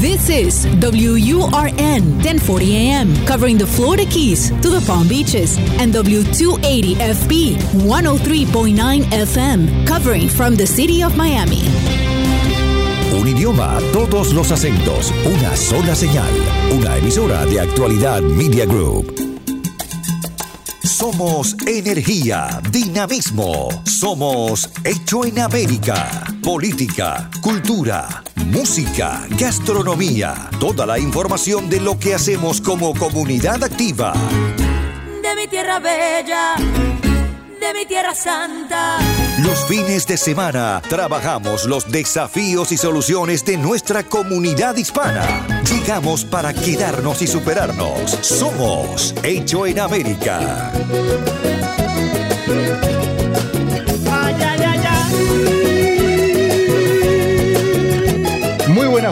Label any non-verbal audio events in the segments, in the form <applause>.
This is WURN 1040 AM, covering the Florida Keys to the Palm Beaches, and W280FB 103.9 FM, covering from the city of Miami. Un idioma, todos los acentos, una sola señal, una emisora de actualidad Media Group. Somos energía, dinamismo. Somos hecho en América. Política, cultura, música, gastronomía. Toda la información de lo que hacemos como comunidad activa. De mi tierra bella, de mi tierra santa. Los fines de semana trabajamos los desafíos y soluciones de nuestra comunidad hispana. Llegamos para quedarnos y superarnos. Somos Hecho en América.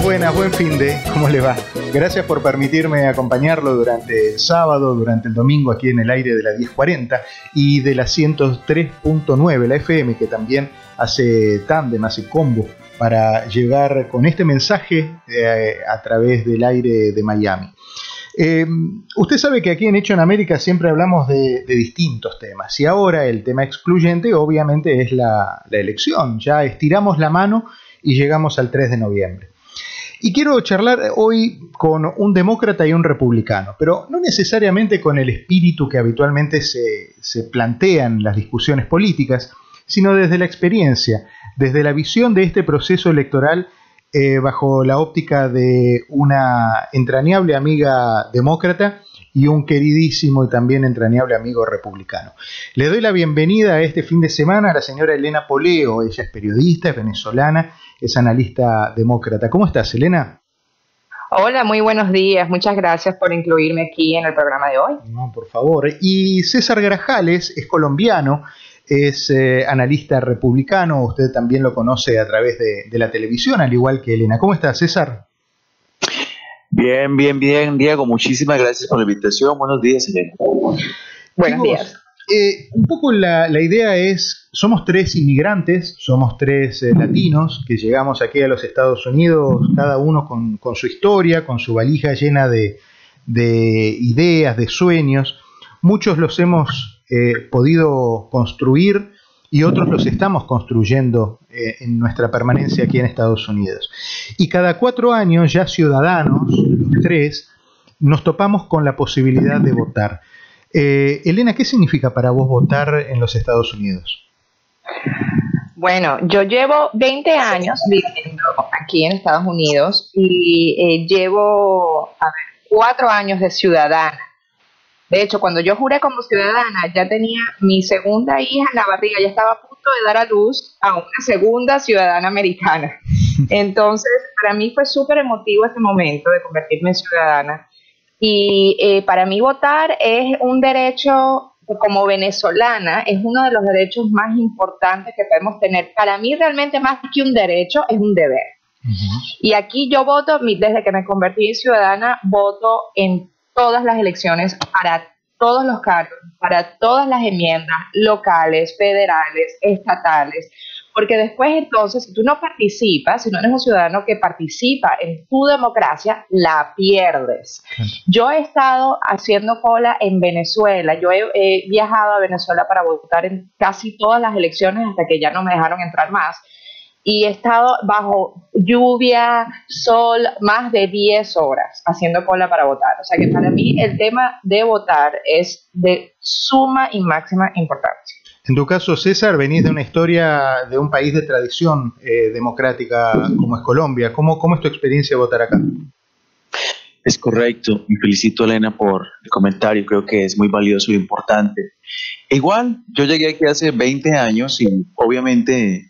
Buenas, buen fin de, ¿cómo le va? Gracias por permitirme acompañarlo durante el sábado, durante el domingo aquí en el aire de la 1040 y de la 103.9, la FM, que también hace tándem, hace combo para llegar con este mensaje eh, a través del aire de Miami. Eh, usted sabe que aquí en Hecho en América siempre hablamos de, de, distintos temas y ahora el tema excluyente obviamente es la, la elección. Ya estiramos la mano y llegamos al 3 de noviembre. Y quiero charlar hoy con un demócrata y un republicano, pero no necesariamente con el espíritu que habitualmente se, se plantean las discusiones políticas, sino desde la experiencia, desde la visión de este proceso electoral eh, bajo la óptica de una entrañable amiga demócrata y un queridísimo y también entrañable amigo republicano. Le doy la bienvenida a este fin de semana a la señora Elena Poleo, ella es periodista, es venezolana, es analista demócrata. ¿Cómo estás, Elena? Hola, muy buenos días. Muchas gracias por incluirme aquí en el programa de hoy. No, por favor. Y César Grajales es colombiano, es eh, analista republicano, usted también lo conoce a través de, de, la televisión, al igual que Elena. ¿Cómo está, César? Bien, bien, bien, Diego. Muchísimas gracias por la invitación. Buenos días, Elena. Buenos días. Eh, un poco la, la, idea es, somos tres inmigrantes, somos tres eh, latinos que llegamos aquí a los Estados Unidos, cada uno con, con su historia, con su valija llena de, de, ideas, de sueños. Muchos los hemos eh, podido construir y otros los estamos construyendo eh, en nuestra permanencia aquí en Estados Unidos. Y cada cuatro años, ya ciudadanos, los tres, nos topamos con la posibilidad de votar. Eh, Elena, ¿qué significa para vos votar en los Estados Unidos? Bueno, yo llevo 20 años viviendo aquí en Estados Unidos y eh, llevo a ver, cuatro años de ciudadana. De hecho, cuando yo juré como ciudadana, ya tenía mi segunda hija en la barriga, ya estaba a punto de dar a luz a una segunda ciudadana americana. <laughs> Entonces, para mí fue súper emotivo este momento de convertirme en ciudadana. Y eh, para mí votar es un derecho, como venezolana, es uno de los derechos más importantes que podemos tener. Para mí realmente más que un derecho, es un deber. Uh -huh. Y aquí yo voto, desde que me convertí en ciudadana, voto en todas las elecciones para todos los cargos, para todas las enmiendas locales, federales, estatales, porque después entonces, si tú no participas, si no eres un ciudadano que participa en tu democracia, la pierdes. Yo he estado haciendo cola en Venezuela, yo he, he viajado a Venezuela para votar en casi todas las elecciones hasta que ya no me dejaron entrar más y he estado bajo lluvia, sol, más de 10 horas haciendo cola para votar. O sea que para mí el tema de votar es de suma y máxima importancia. En tu caso, César, venís de una historia de un país de tradición eh, democrática como es Colombia. ¿Cómo, ¿Cómo es tu experiencia de votar acá? Es correcto. Y felicito a Elena por el comentario. Creo que es muy valioso y importante. Igual, yo llegué aquí hace 20 años y obviamente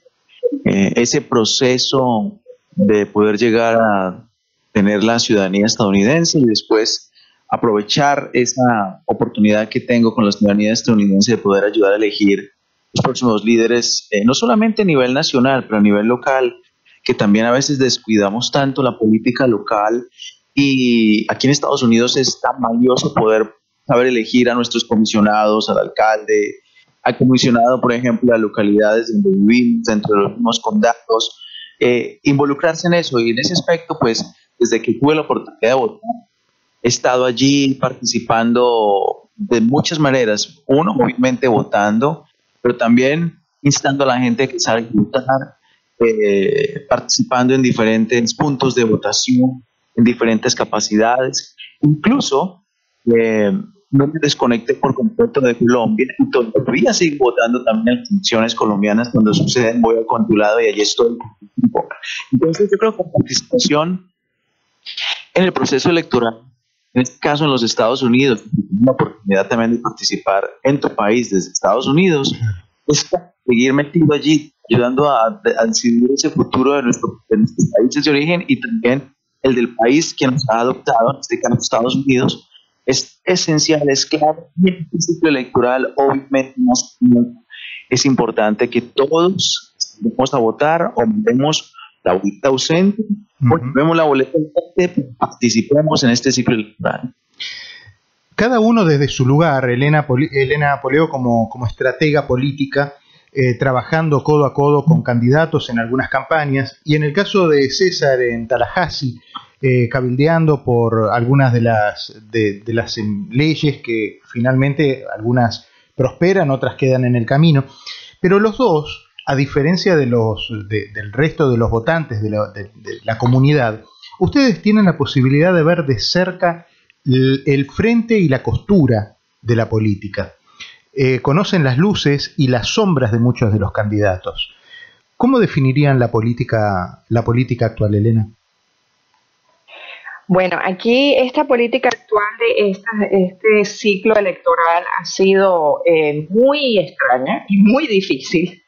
eh, ese proceso de poder llegar a tener la ciudadanía estadounidense y después aprovechar esa oportunidad que tengo con la ciudadanía estadounidense de poder ayudar a elegir los próximos líderes, eh, no solamente a nivel nacional, pero a nivel local, que también a veces descuidamos tanto la política local. Y aquí en Estados Unidos es tan valioso poder saber elegir a nuestros comisionados, al alcalde, ha comisionado, por ejemplo, a localidades donde vivimos, dentro de los mismos condados, eh, involucrarse en eso. Y en ese aspecto, pues, desde que tuve la oportunidad de votar, he estado allí participando de muchas maneras. Uno, obviamente votando, pero también instando a la gente que sabe votar, eh, participando en diferentes puntos de votación, en diferentes capacidades. Incluso eh, no me desconecté por completo de Colombia y todavía sigo votando también en funciones colombianas cuando suceden, voy al consulado y allí estoy. Entonces yo creo que la participación en el proceso electoral, en este caso en los Estados Unidos, la oportunidad también de participar en tu país desde Estados Unidos, es seguir metido allí, ayudando a, decidir ese futuro de, nuestro, de nuestros países de origen y también el del país que nos ha adoptado, en este caso Estados Unidos, es esencial, es claro. Y el principio electoral, obviamente, es importante que todos vamos a votar o vemos la boleta ausente, o vemos la boleta ausente, participemos en este ciclo electoral. Cada uno desde su lugar, Elena, Elena Poleo como, como estratega política, eh, trabajando codo a codo con candidatos en algunas campañas, y en el caso de César en Tallahassee, eh, cabildeando por algunas de las, de, las leyes que finalmente algunas prosperan, otras quedan en el camino. Pero los dos, a diferencia de los, del resto de los votantes de la, comunidad, ustedes tienen la posibilidad de ver de cerca el, frente y la costura de la política. Eh, conocen las luces y las sombras de muchos de los candidatos. ¿Cómo definirían la política, la política actual, Elena? Bueno, aquí esta política actual de este ciclo electoral ha sido eh, muy extraña y muy difícil.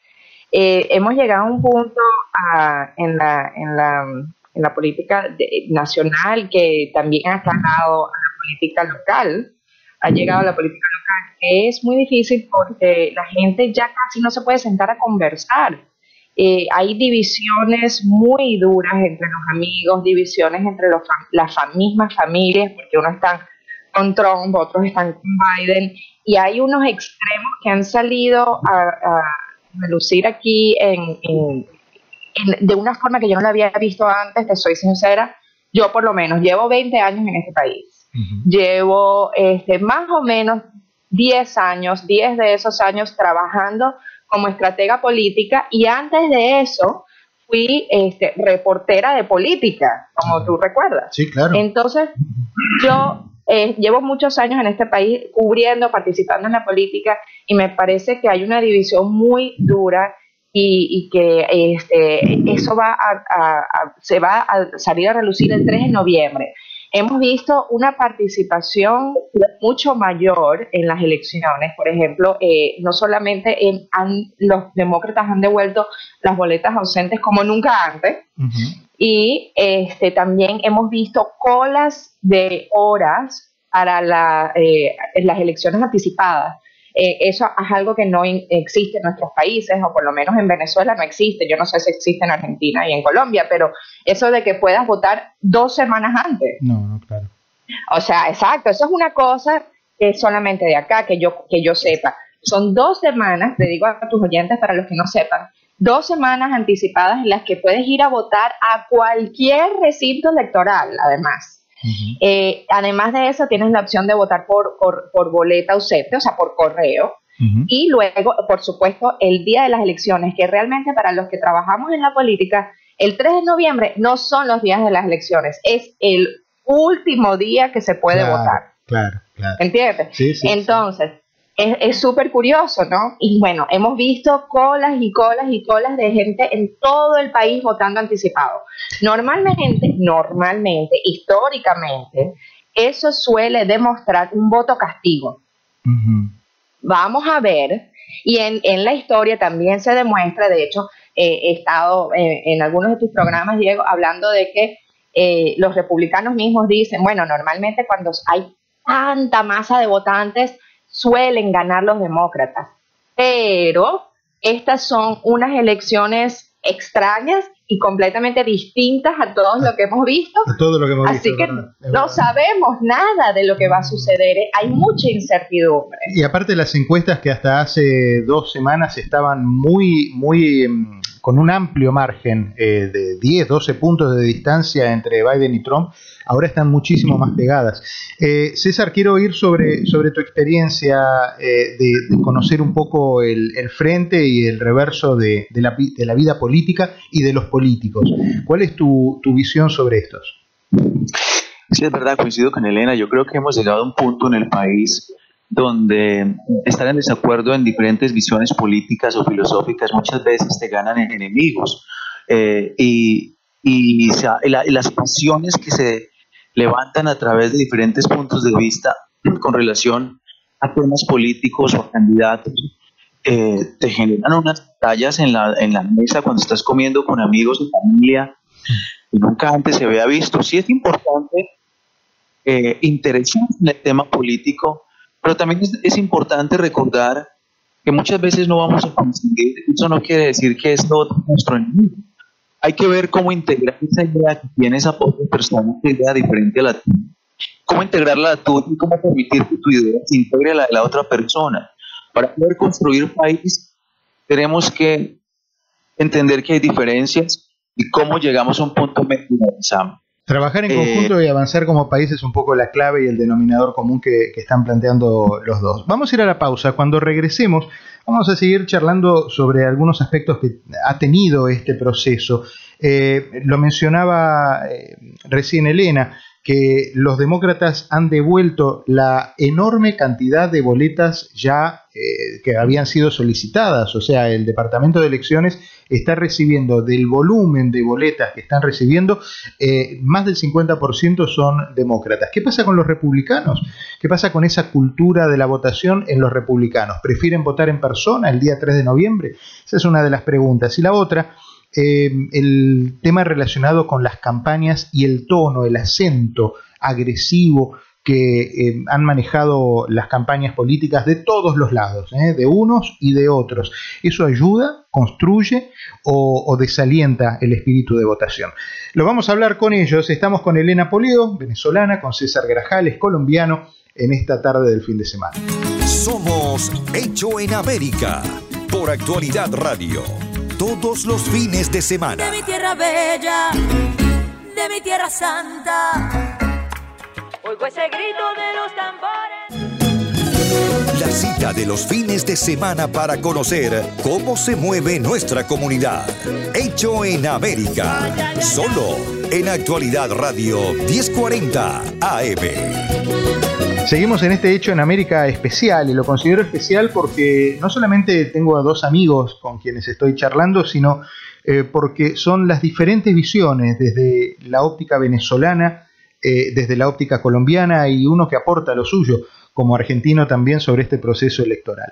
Eh, hemos llegado a un punto en, la, en, la, en, la, política nacional que también ha escalado a la política local, ha llegado a la política local, que es muy difícil porque la gente ya casi no se puede sentar a conversar eh, hay divisiones muy duras entre los amigos, divisiones entre las mismas familias, porque unos están con Trump, otros están con Biden, y hay unos extremos que han salido a, a lucir aquí de una forma que yo no la había visto antes, te soy sincera. Yo por lo menos llevo 20 años en este país. Llevo este, más o menos 10 años, 10 de esos años trabajando como estratega política y antes de eso fui este, reportera de política, como tú recuerdas. Sí, claro. Entonces, yo eh, llevo muchos años en este país cubriendo, participando en la política y me parece que hay una división muy dura y, que este, eso va se va a salir a relucir el 3 de noviembre hemos visto una participación mucho mayor en las elecciones. Por ejemplo, eh, no solamente los demócratas han devuelto las boletas ausentes como nunca antes, y este, también hemos visto colas de horas para eh, las elecciones anticipadas. Eh, eso es algo que no existe en nuestros países, o por lo menos en Venezuela no existe. Yo no sé si existe en Argentina y en Colombia, pero eso de que puedas votar dos semanas antes. No, no, claro. O sea, exacto, eso es una cosa que es solamente de acá, que yo, que yo sepa. Son dos semanas, te digo a tus oyentes para los que no sepan, dos semanas anticipadas en las que puedes ir a votar a cualquier recinto electoral, además. Eh, además de eso, tienes la opción de votar por, por, boleta ausente, o sea, por correo. Y luego, por supuesto, el día de las elecciones, que realmente para los que trabajamos en la política, el 3 de noviembre no son los días de las elecciones, es el último día que se puede votar. Claro, claro. ¿Entiendes? Sí, sí, Entonces, es súper curioso, ¿no? Y bueno, hemos visto colas y colas y colas de gente en todo el país votando anticipado. Normalmente, normalmente, históricamente, eso suele demostrar un voto castigo. Vamos a ver, y en, la historia también se demuestra, de hecho, eh, he estado eh, en algunos de tus programas, Diego, hablando de que eh, los republicanos mismos dicen, bueno, normalmente cuando hay tanta masa de votantes, suelen ganar los demócratas. Pero estas son unas elecciones extrañas y completamente distintas a todo lo que hemos visto. A todo lo que hemos Así visto. que no sabemos nada de lo que va a suceder. Hay mucha incertidumbre. Y aparte las encuestas que hasta hace dos semanas estaban muy, muy em, con un amplio margen eh, de 10, 12 puntos de distancia entre Biden y Trump, ahora están muchísimo más pegadas. Eh, César, quiero oír sobre, sobre tu experiencia eh, de, de, conocer un poco el, el, frente y el reverso de, de, la, de, la, vida política y de los políticos. ¿Cuál es tu, tu visión sobre estos? Sí, es verdad, coincido con Elena. Yo creo que hemos llegado a un punto en el país donde estar en desacuerdo en diferentes visiones políticas o filosóficas muchas veces te ganan en enemigos. Eh, y, y, y, la, y, las pasiones que se levantan a través de diferentes puntos de vista con relación a temas políticos o a candidatos eh, te generan unas batallas en la, en la mesa cuando estás comiendo con amigos y familia y nunca antes se había visto. Sí es importante eh, interesarse en el tema político, pero también es, es, importante recordar que muchas veces no vamos a conseguir, eso no quiere decir que es todo nuestro enemigo. Hay que ver cómo integrar esa idea que tiene esa otra persona, que idea diferente a la tuya, cómo integrarla a la tuya y cómo permitir que tu idea se integre a la de la otra persona. Para poder construir país, tenemos que entender que hay diferencias y cómo llegamos a un punto medio. Trabajar en conjunto eh, y avanzar como país es un poco la clave y el denominador común que, que, están planteando los dos. Vamos a ir a la pausa. Cuando regresemos, vamos a seguir charlando sobre algunos aspectos que ha tenido este proceso. Eh, lo mencionaba eh, recién Elena, que los demócratas han devuelto la enorme cantidad de boletas ya eh, que habían sido solicitadas. O sea, el Departamento de Elecciones está recibiendo del volumen de boletas que están recibiendo, eh, más del 50% son demócratas. ¿Qué pasa con los republicanos? ¿Qué pasa con esa cultura de la votación en los republicanos? ¿Prefieren votar en persona el día 3 de noviembre? Esa es una de las preguntas. Y la otra... Eh, el tema relacionado con las campañas y el tono, el acento agresivo que eh, han manejado las campañas políticas de todos los lados, ¿eh? de unos y de otros. ¿Eso ayuda, construye o, o, desalienta el espíritu de votación? Lo vamos a hablar con ellos. Estamos con Elena Poleo, venezolana, con César Grajales, colombiano, en esta tarde del fin de semana. Somos Hecho en América por Actualidad Radio todos los fines de semana. De mi tierra bella, de mi tierra santa, oigo ese grito de los tambores. La cita de los fines de semana para conocer cómo se mueve nuestra comunidad. Hecho en América. Solo en Actualidad Radio 1040 AM. Seguimos en este hecho en América especial y lo considero especial porque no solamente tengo a dos amigos con quienes estoy charlando, sino eh, porque son las diferentes visiones desde la óptica venezolana, eh, desde la óptica colombiana y uno que aporta lo suyo como argentino también sobre este proceso electoral.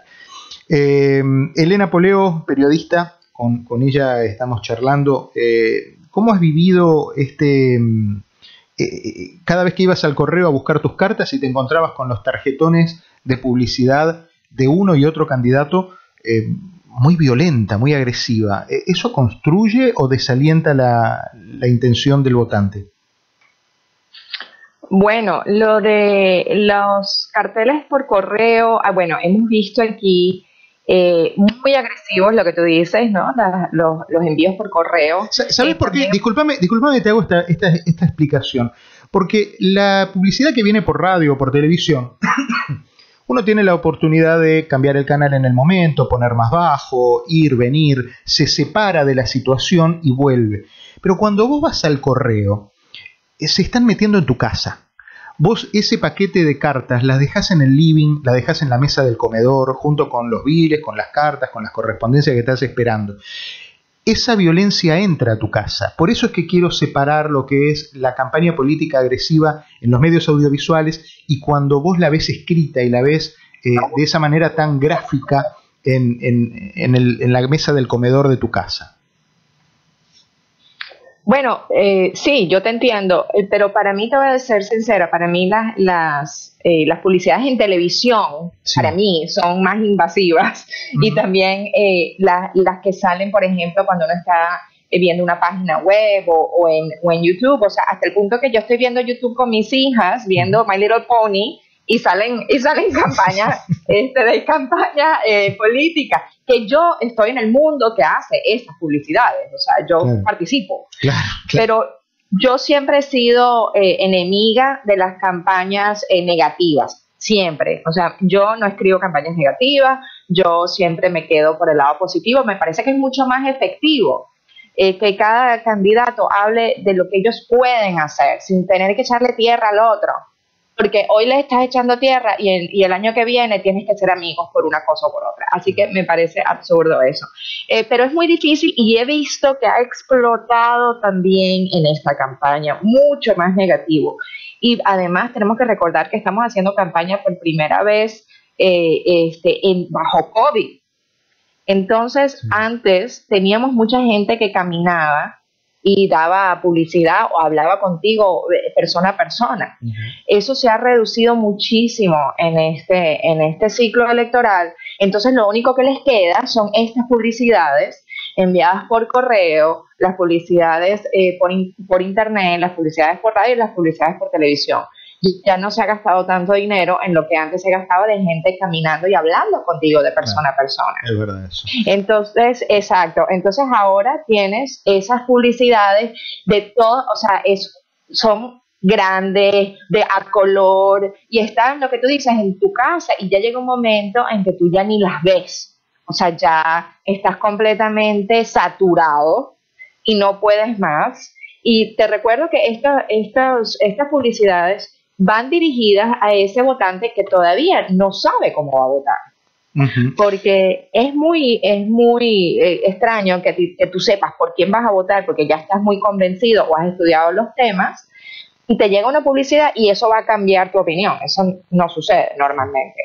Eh, Elena Poleo, periodista, con, con, ella estamos charlando. ¿Cómo has vivido este eh, cada vez que ibas al correo a buscar tus cartas y te encontrabas con los tarjetones de publicidad de uno y otro candidato eh, muy violenta, muy agresiva, ¿eso construye o desalienta la, la intención del votante? Bueno, lo de los carteles por correo, ah, bueno, hemos visto aquí eh, muy agresivos, lo que tú dices, ¿no? La, los, los, envíos por correo. ¿Sabes eh, por qué? Disculpame, disculpame te hago esta, esta, esta, explicación. Porque la publicidad que viene por radio o por televisión, <coughs> uno tiene la oportunidad de cambiar el canal en el momento, poner más bajo, ir, venir, se separa de la situación y vuelve. Pero cuando vos vas al correo, eh, se están metiendo en tu casa. Vos ese paquete de cartas las dejás en el living, la dejás en la mesa del comedor, junto con los biles, con las cartas, con las correspondencias que estás esperando. Esa violencia entra a tu casa. Por eso es que quiero separar lo que es la campaña política agresiva en los medios audiovisuales y cuando vos la ves escrita y la ves eh, de esa manera tan gráfica en, en, en, el, en la mesa del comedor de tu casa. Bueno, eh, sí, yo te entiendo, eh, pero para mí te voy a ser sincera, para mí las, las, eh, las publicidades en televisión, sí. para mí, son más invasivas uh -huh. y también eh, la, las que salen, por ejemplo, cuando uno está eh, viendo una página web o, en, o, en, YouTube, o sea, hasta el punto que yo estoy viendo YouTube con mis hijas, viendo My Little Pony, y salen, y salen campañas <laughs> este, de campaña eh, política, que yo estoy en el mundo que hace esas publicidades, o sea, yo participo. Pero yo siempre he sido eh, enemiga de las campañas negativas, siempre. O sea, yo no escribo campañas negativas, yo siempre me quedo por el lado positivo, me parece que es mucho más efectivo eh, que cada candidato hable de lo que ellos pueden hacer sin tener que echarle tierra al otro. Porque hoy le estás echando tierra y el, y el año que viene tienes que ser amigos por una cosa o por otra. Así que me parece absurdo eso. Eh, pero es muy difícil y he visto que ha explotado también en esta campaña, mucho más negativo. Y además tenemos que recordar que estamos haciendo campaña por primera vez eh, este, en, bajo COVID. Entonces, antes teníamos mucha gente que caminaba y daba publicidad o hablaba contigo eh, persona a persona. Eso se ha reducido muchísimo en este, en este ciclo electoral. Entonces, lo único que les queda son estas publicidades enviadas por correo, las publicidades eh, por, por internet, las publicidades por radio y las publicidades por televisión ya no se ha gastado tanto dinero en lo que antes se gastaba de gente caminando y hablando contigo de persona a persona. Es verdad eso. Entonces, exacto. Entonces ahora tienes esas publicidades de todo, o sea, es, son grandes, de a color, y están lo que tú dices en tu casa, y ya llega un momento en que tú ya ni las ves. O sea, ya estás completamente saturado y no puedes más. Y te recuerdo que esta, estas, estas publicidades van dirigidas a ese votante que todavía no sabe cómo va a votar. Porque es muy, es muy eh, extraño que, que, tú sepas por quién vas a votar, porque ya estás muy convencido o has estudiado los temas, y te llega una publicidad y eso va a cambiar tu opinión. Eso no sucede normalmente.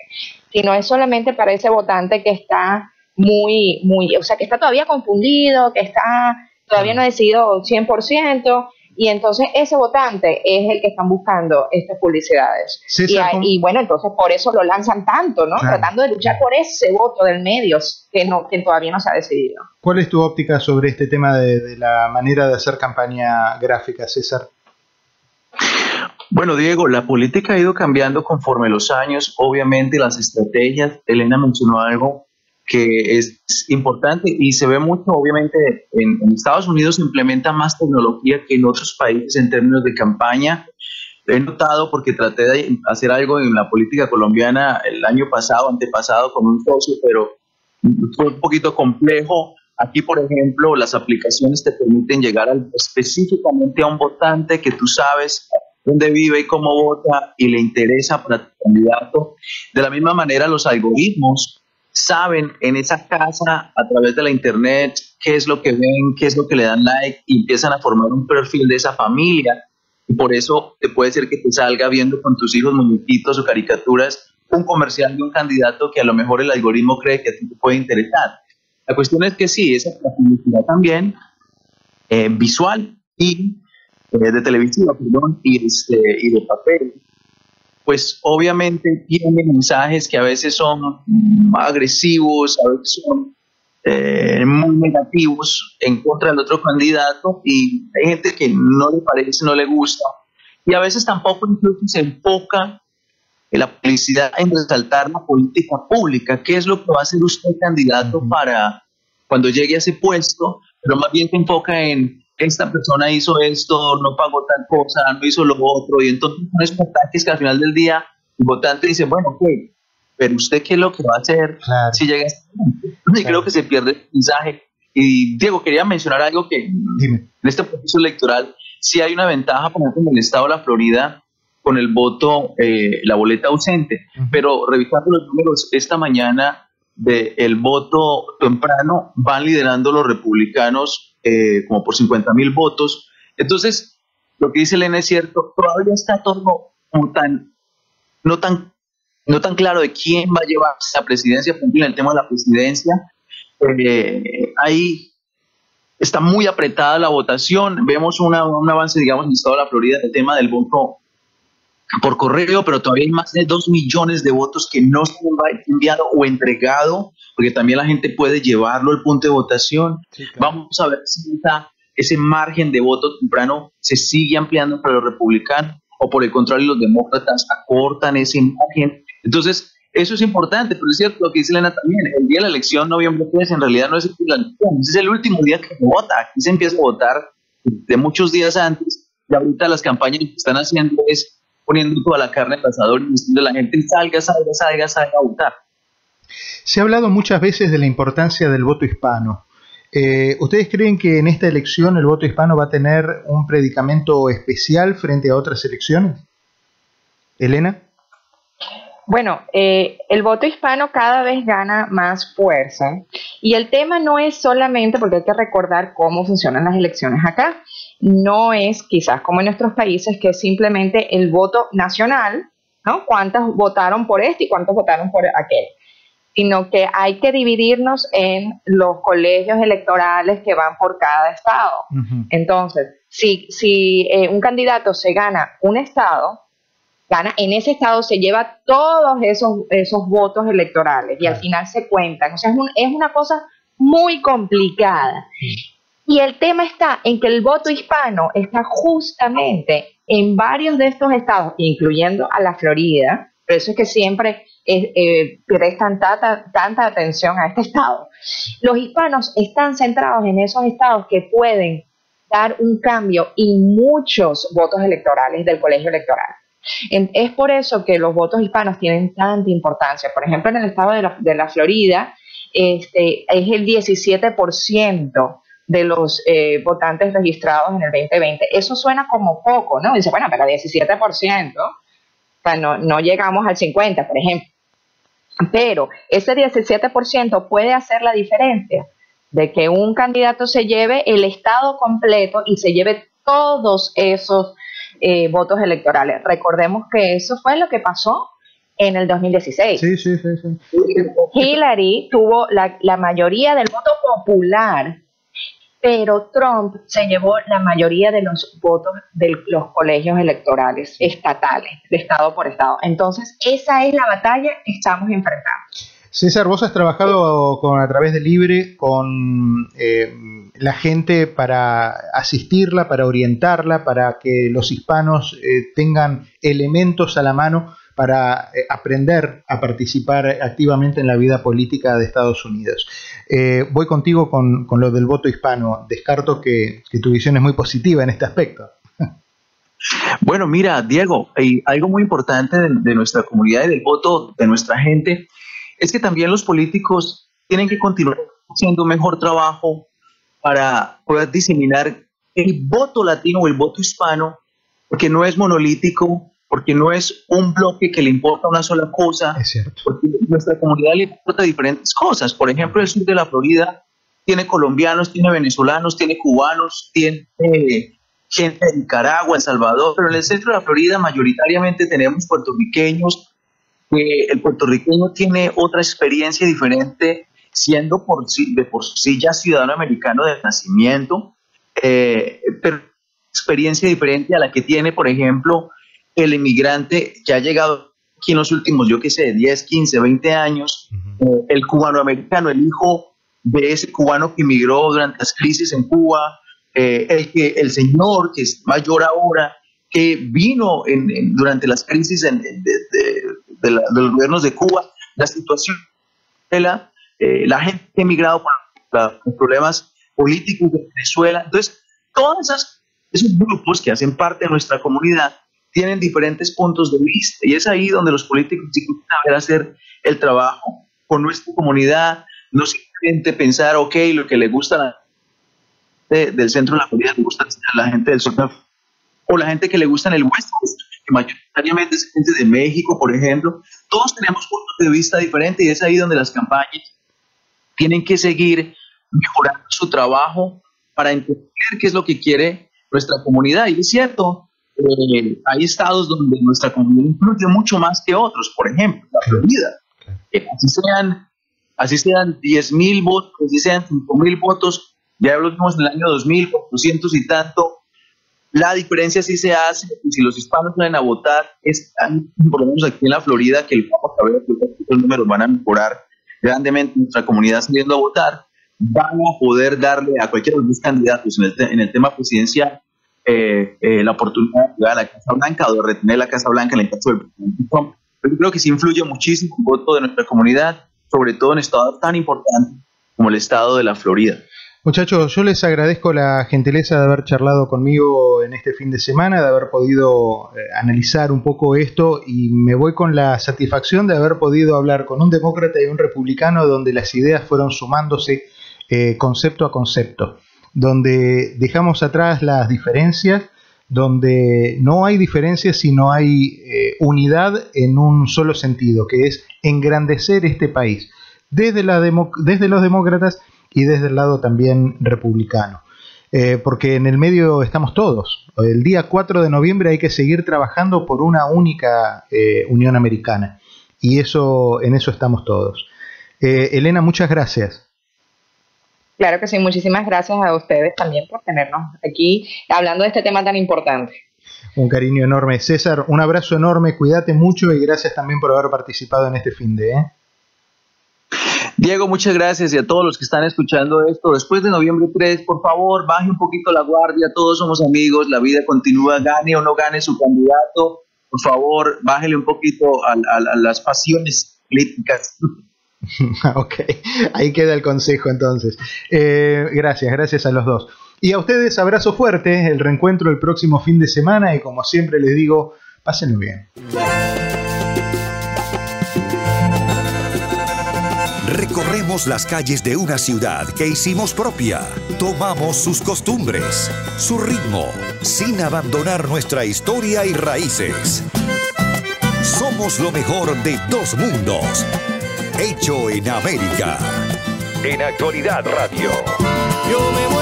Sino es solamente para ese votante que está muy, muy, o sea, que está todavía confundido, que está todavía no ha decidido 100%, y entonces ese votante es el que están buscando estas publicidades. y, bueno, entonces por eso lo lanzan tanto, ¿no? Tratando de luchar por ese voto del medio que, no, que todavía no se ha decidido. ¿Cuál es tu óptica sobre este tema de, la manera de hacer campaña gráfica, César? Bueno, Diego, la política ha ido cambiando conforme los años. Obviamente las estrategias, Elena mencionó algo que es importante y se ve mucho, obviamente, en, Estados Unidos se implementa más tecnología que en otros países en términos de campaña. He notado porque traté de hacer algo en la política colombiana el año pasado, antepasado, con un socio, pero fue un poquito complejo. Aquí, por ejemplo, las aplicaciones te permiten llegar específicamente a un votante que tú sabes dónde vive y cómo vota y le interesa para tu candidato. De la misma manera, los algoritmos saben en esa casa a través de la internet qué es lo que ven, qué es lo que le dan like y empiezan a formar un perfil de esa familia. Y por eso te puede ser que te salga viendo con tus hijos muñequitos o caricaturas un comercial de un candidato que a lo mejor el algoritmo cree que a ti te puede interesar. La cuestión es que sí, esa publicidad también eh, visual y eh, de televisiva, perdón, y, este, y de papel pues obviamente tiene mensajes que a veces son agresivos, a veces son eh, muy negativos en contra del otro candidato y hay gente que no le parece, no le gusta. Y a veces tampoco incluso se enfoca en la publicidad en resaltar la política pública, qué es lo que va a hacer usted candidato para cuando llegue a ese puesto, pero más bien se enfoca en esta persona hizo esto, no pagó tal cosa, no hizo lo otro, y entonces son mensajes que al final del día el votante dice, bueno, ok, pero usted qué es lo que va a hacer si llega a este Y creo que se pierde el mensaje. Y Diego, quería mencionar algo que en este proceso electoral sí hay una ventaja, por ejemplo, en el estado de la Florida con el voto, eh, la boleta ausente, pero revisando los números esta mañana del voto temprano, van liderando los republicanos eh, como por 50 mil votos. Entonces, lo que dice Elena es cierto, todavía está todo como tan, no tan, no tan claro de quién va a llevar la presidencia, en el tema de la presidencia. Eh, ahí está muy apretada la votación, vemos un avance, digamos, en el estado de la Florida, el tema del voto por correo, pero todavía hay más de dos millones de votos que no se han enviado o entregado, porque también la gente puede llevarlo al punto de votación. Vamos a ver si esa ese margen de voto temprano se sigue ampliando para los republicanos o por el contrario los demócratas acortan ese margen. Entonces, eso es importante, pero es cierto lo que dice Elena también, el día de la elección, noviembre 3, en realidad no es el la elección, es el último día que se vota, aquí se empieza a votar de muchos días antes, y ahorita las campañas que están haciendo es poniendo toda la carne al asador y diciendo a la gente salga, salga, salga, salga a votar. Se ha hablado muchas veces de la importancia del voto hispano. Eh, ¿Ustedes creen que en esta elección el voto hispano va a tener un predicamento especial frente a otras elecciones? Elena. Bueno, eh, el voto hispano cada vez gana más fuerza y el tema no es solamente porque hay que recordar cómo funcionan las elecciones acá, no es quizás como en nuestros países que es simplemente el voto nacional, ¿no? ¿Cuántos votaron por este y cuántos votaron por aquel? Sino que hay que dividirnos en los colegios electorales que van por cada estado. Entonces, si, si eh, un candidato se gana un estado, en ese estado se lleva todos esos, esos votos electorales y al final se cuentan. O sea, es, es una cosa muy complicada. Y el tema está en que el voto hispano está justamente en varios de estos estados, incluyendo a la Florida, por eso es que siempre eh, prestan tanta, tanta atención a este estado. Los hispanos están centrados en esos estados que pueden dar un cambio y muchos votos electorales del colegio electoral es por eso que los votos hispanos tienen tanta importancia. Por ejemplo, en el estado de la, Florida este, es el 17% de los eh, votantes registrados en el 2020. Eso suena como poco, ¿no? Dice, bueno, pero 17%, o sea, no, no llegamos al 50%, por ejemplo. Pero ese 17% puede hacer la diferencia de que un candidato se lleve el estado completo y se lleve todos esos eh, votos electorales. Recordemos que eso fue lo que pasó en el 2016. Sí, sí, sí. sí. Hillary tuvo la, la mayoría del voto popular, pero Trump se llevó la mayoría de los votos de los colegios electorales estatales, de estado por estado. Entonces, esa es la batalla que estamos enfrentando. César, vos has trabajado con, a través de Libre con eh, la gente para asistirla, para orientarla, para que los hispanos eh, tengan elementos a la mano para eh, aprender a participar activamente en la vida política de Estados Unidos. Voy contigo con, lo del voto hispano. Descarto que, tu visión es muy positiva en este aspecto. Bueno, mira, Diego, hay algo muy importante de nuestra comunidad y del voto de nuestra gente es que también los políticos tienen que continuar haciendo un mejor trabajo para poder diseminar el voto latino o el voto hispano, porque no es monolítico, porque no es un bloque que le importa una sola cosa, es cierto. porque nuestra comunidad le importa diferentes cosas. Por ejemplo, el sur de la Florida tiene colombianos, tiene venezolanos, tiene cubanos, tiene gente de Nicaragua, El Salvador, pero en el centro de la Florida mayoritariamente tenemos puertorriqueños, el puertorriqueño tiene otra experiencia diferente siendo por sí, de por sí ya ciudadano americano de nacimiento, eh, pero experiencia diferente a la que tiene, por ejemplo, el inmigrante que ha llegado aquí en los últimos, yo qué sé, 10, 15, 20 años, eh, el cubano americano, el hijo de ese cubano que emigró durante las crisis en Cuba, eh, el, que, el señor que es mayor ahora, que vino en, durante las crisis de, de, los gobiernos de Cuba, la situación de la, eh, la gente que ha emigrado por, los problemas políticos de Venezuela. Entonces, todos esos grupos que hacen parte de nuestra comunidad tienen diferentes puntos de vista y es ahí donde los políticos tienen que hacer el trabajo con nuestra comunidad, no simplemente pensar, ok, lo que le gusta a la del centro de la comunidad, le gusta a la gente del sur o la gente que le gusta en el West que mayoritariamente es gente de México, por ejemplo, todos tenemos puntos de vista diferentes y es ahí donde las campañas tienen que seguir mejorando su trabajo para entender qué es lo que quiere nuestra comunidad. Y es cierto, eh, hay estados donde nuestra comunidad influye mucho más que otros, por ejemplo, la Florida. Eh, así sean, así sean 10 mil votos, así sean 5 mil votos, ya lo vimos en el año 2000, 400 y tanto, la diferencia sí se hace, si los hispanos salen a votar, es, por lo menos aquí en la Florida, que el vamos a ver que los números van a mejorar grandemente nuestra comunidad saliendo a votar, van a poder darle a cualquiera de los candidatos en el, en el tema presidencial eh, eh, la oportunidad de llegar a la Casa Blanca o de retener la Casa Blanca en el caso del presidente Trump. Yo creo que sí influye muchísimo el voto de nuestra comunidad, sobre todo en estados tan importantes como el estado de la Florida. Muchachos, yo les agradezco la gentileza de haber charlado conmigo en este fin de semana, de haber podido eh, analizar un poco esto y me voy con la satisfacción de haber podido hablar con un demócrata y un republicano donde las ideas fueron sumándose eh, concepto a concepto, donde dejamos atrás las diferencias, donde no hay diferencias sino hay eh, unidad en un solo sentido, que es engrandecer este país, desde, la desde los demócratas y desde el lado también republicano. Eh, porque en el medio estamos todos. El día 4 de noviembre hay que seguir trabajando por una única eh, Unión Americana. Y eso, en eso estamos todos. Elena, muchas gracias. Claro que sí, muchísimas gracias a ustedes también por tenernos aquí hablando de este tema tan importante. Un cariño enorme. César, un abrazo enorme, cuídate mucho y gracias también por haber participado en este fin de... Diego, muchas gracias y a todos los que están escuchando esto. Después de noviembre 3, por favor, baje un poquito la guardia, todos somos amigos, la vida continúa, gane o no gane su candidato. Por favor, bájele un poquito a, las pasiones políticas. <laughs> ok, ahí queda el consejo entonces. Eh, gracias, gracias a los dos. Y a ustedes, abrazo fuerte, el reencuentro el próximo fin de semana y como siempre les digo, pásenlo bien. Recorremos las calles de una ciudad que hicimos propia. Tomamos sus costumbres, su ritmo, sin abandonar nuestra historia y raíces. Somos lo mejor de dos mundos. Hecho en América. En Actualidad Radio. Yo me muero